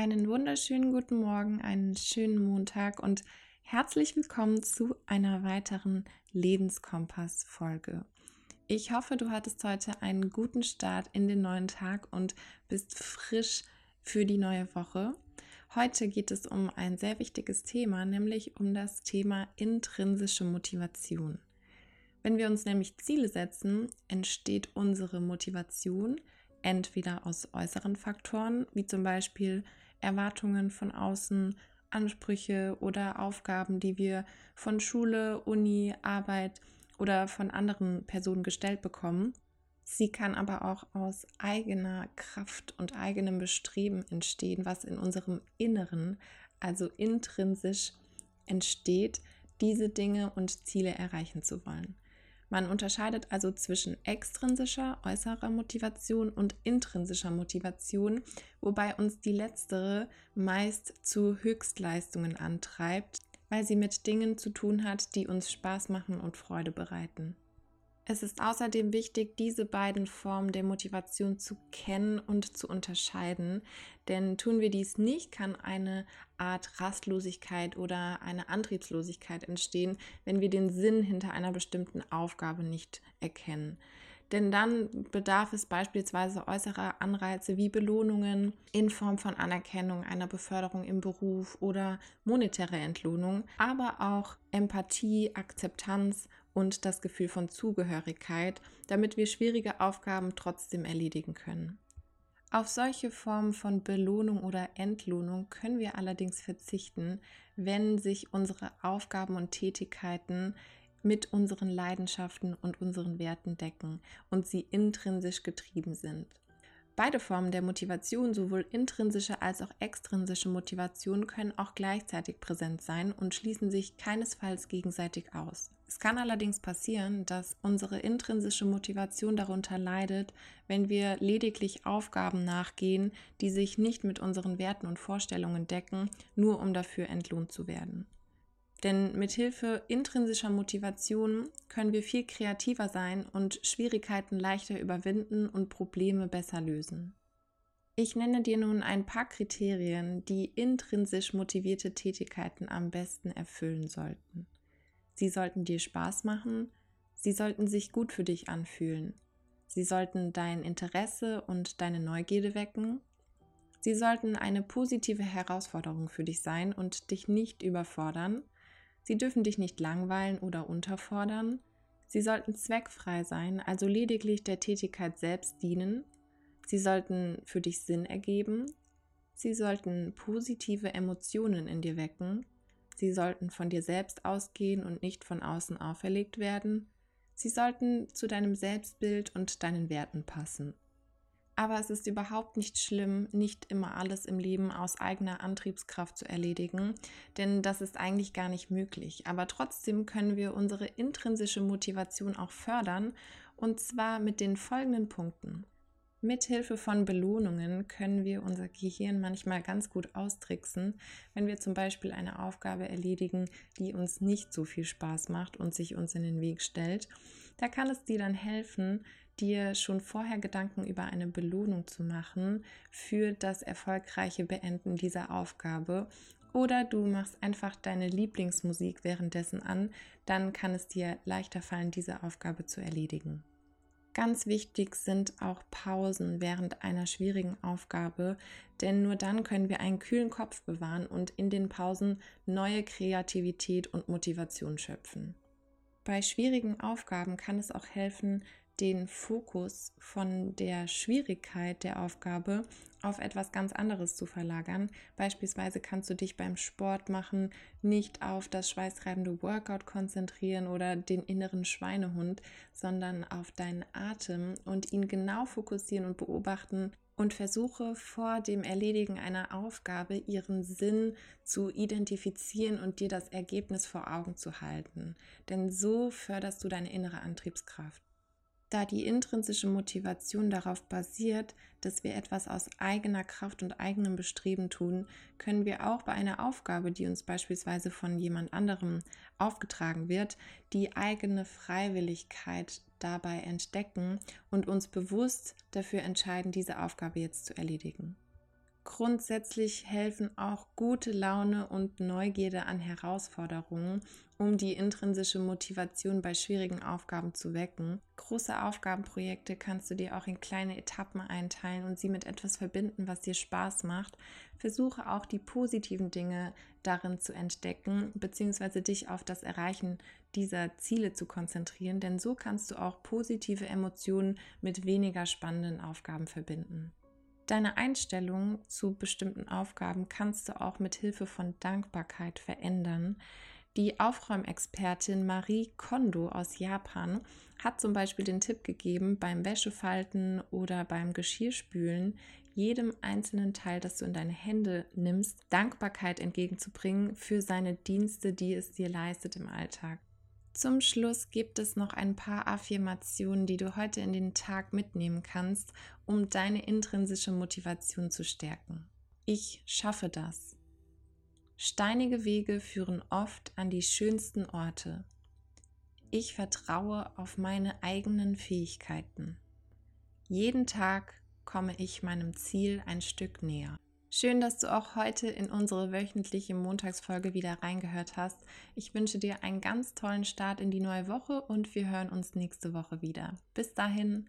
Einen wunderschönen guten Morgen, einen schönen Montag und herzlich willkommen zu einer weiteren Lebenskompass-Folge. Ich hoffe, du hattest heute einen guten Start in den neuen Tag und bist frisch für die neue Woche. Heute geht es um ein sehr wichtiges Thema, nämlich um das Thema intrinsische Motivation. Wenn wir uns nämlich Ziele setzen, entsteht unsere Motivation entweder aus äußeren Faktoren, wie zum Beispiel Erwartungen von außen, Ansprüche oder Aufgaben, die wir von Schule, Uni, Arbeit oder von anderen Personen gestellt bekommen. Sie kann aber auch aus eigener Kraft und eigenem Bestreben entstehen, was in unserem Inneren, also intrinsisch entsteht, diese Dinge und Ziele erreichen zu wollen. Man unterscheidet also zwischen extrinsischer, äußerer Motivation und intrinsischer Motivation, wobei uns die letztere meist zu Höchstleistungen antreibt, weil sie mit Dingen zu tun hat, die uns Spaß machen und Freude bereiten. Es ist außerdem wichtig, diese beiden Formen der Motivation zu kennen und zu unterscheiden, denn tun wir dies nicht, kann eine Art Rastlosigkeit oder eine Antriebslosigkeit entstehen, wenn wir den Sinn hinter einer bestimmten Aufgabe nicht erkennen. Denn dann bedarf es beispielsweise äußerer Anreize wie Belohnungen in Form von Anerkennung, einer Beförderung im Beruf oder monetäre Entlohnung, aber auch Empathie, Akzeptanz und das Gefühl von Zugehörigkeit, damit wir schwierige Aufgaben trotzdem erledigen können. Auf solche Formen von Belohnung oder Entlohnung können wir allerdings verzichten, wenn sich unsere Aufgaben und Tätigkeiten mit unseren Leidenschaften und unseren Werten decken und sie intrinsisch getrieben sind. Beide Formen der Motivation, sowohl intrinsische als auch extrinsische Motivation, können auch gleichzeitig präsent sein und schließen sich keinesfalls gegenseitig aus. Es kann allerdings passieren, dass unsere intrinsische Motivation darunter leidet, wenn wir lediglich Aufgaben nachgehen, die sich nicht mit unseren Werten und Vorstellungen decken, nur um dafür entlohnt zu werden. Denn mit Hilfe intrinsischer Motivation können wir viel kreativer sein und Schwierigkeiten leichter überwinden und Probleme besser lösen. Ich nenne dir nun ein paar Kriterien, die intrinsisch motivierte Tätigkeiten am besten erfüllen sollten. Sie sollten dir Spaß machen, sie sollten sich gut für dich anfühlen, sie sollten dein Interesse und deine Neugierde wecken, sie sollten eine positive Herausforderung für dich sein und dich nicht überfordern, Sie dürfen dich nicht langweilen oder unterfordern. Sie sollten zweckfrei sein, also lediglich der Tätigkeit selbst dienen. Sie sollten für dich Sinn ergeben. Sie sollten positive Emotionen in dir wecken. Sie sollten von dir selbst ausgehen und nicht von außen auferlegt werden. Sie sollten zu deinem Selbstbild und deinen Werten passen. Aber es ist überhaupt nicht schlimm, nicht immer alles im Leben aus eigener Antriebskraft zu erledigen, denn das ist eigentlich gar nicht möglich. Aber trotzdem können wir unsere intrinsische Motivation auch fördern, und zwar mit den folgenden Punkten. Mithilfe von Belohnungen können wir unser Gehirn manchmal ganz gut austricksen, wenn wir zum Beispiel eine Aufgabe erledigen, die uns nicht so viel Spaß macht und sich uns in den Weg stellt. Da kann es dir dann helfen, dir schon vorher Gedanken über eine Belohnung zu machen für das erfolgreiche Beenden dieser Aufgabe. Oder du machst einfach deine Lieblingsmusik währenddessen an, dann kann es dir leichter fallen, diese Aufgabe zu erledigen. Ganz wichtig sind auch Pausen während einer schwierigen Aufgabe, denn nur dann können wir einen kühlen Kopf bewahren und in den Pausen neue Kreativität und Motivation schöpfen. Bei schwierigen Aufgaben kann es auch helfen, den Fokus von der Schwierigkeit der Aufgabe auf etwas ganz anderes zu verlagern. Beispielsweise kannst du dich beim Sport machen nicht auf das schweißtreibende Workout konzentrieren oder den inneren Schweinehund, sondern auf deinen Atem und ihn genau fokussieren und beobachten und versuche vor dem Erledigen einer Aufgabe ihren Sinn zu identifizieren und dir das Ergebnis vor Augen zu halten. Denn so förderst du deine innere Antriebskraft. Da die intrinsische Motivation darauf basiert, dass wir etwas aus eigener Kraft und eigenem Bestreben tun, können wir auch bei einer Aufgabe, die uns beispielsweise von jemand anderem aufgetragen wird, die eigene Freiwilligkeit dabei entdecken und uns bewusst dafür entscheiden, diese Aufgabe jetzt zu erledigen. Grundsätzlich helfen auch gute Laune und Neugierde an Herausforderungen, um die intrinsische Motivation bei schwierigen Aufgaben zu wecken. Große Aufgabenprojekte kannst du dir auch in kleine Etappen einteilen und sie mit etwas verbinden, was dir Spaß macht. Versuche auch die positiven Dinge darin zu entdecken, beziehungsweise dich auf das Erreichen dieser Ziele zu konzentrieren, denn so kannst du auch positive Emotionen mit weniger spannenden Aufgaben verbinden. Deine Einstellung zu bestimmten Aufgaben kannst du auch mit Hilfe von Dankbarkeit verändern. Die Aufräumexpertin Marie Kondo aus Japan hat zum Beispiel den Tipp gegeben, beim Wäschefalten oder beim Geschirrspülen jedem einzelnen Teil, das du in deine Hände nimmst, Dankbarkeit entgegenzubringen für seine Dienste, die es dir leistet im Alltag. Zum Schluss gibt es noch ein paar Affirmationen, die du heute in den Tag mitnehmen kannst, um deine intrinsische Motivation zu stärken. Ich schaffe das. Steinige Wege führen oft an die schönsten Orte. Ich vertraue auf meine eigenen Fähigkeiten. Jeden Tag komme ich meinem Ziel ein Stück näher. Schön, dass du auch heute in unsere wöchentliche Montagsfolge wieder reingehört hast. Ich wünsche dir einen ganz tollen Start in die neue Woche und wir hören uns nächste Woche wieder. Bis dahin,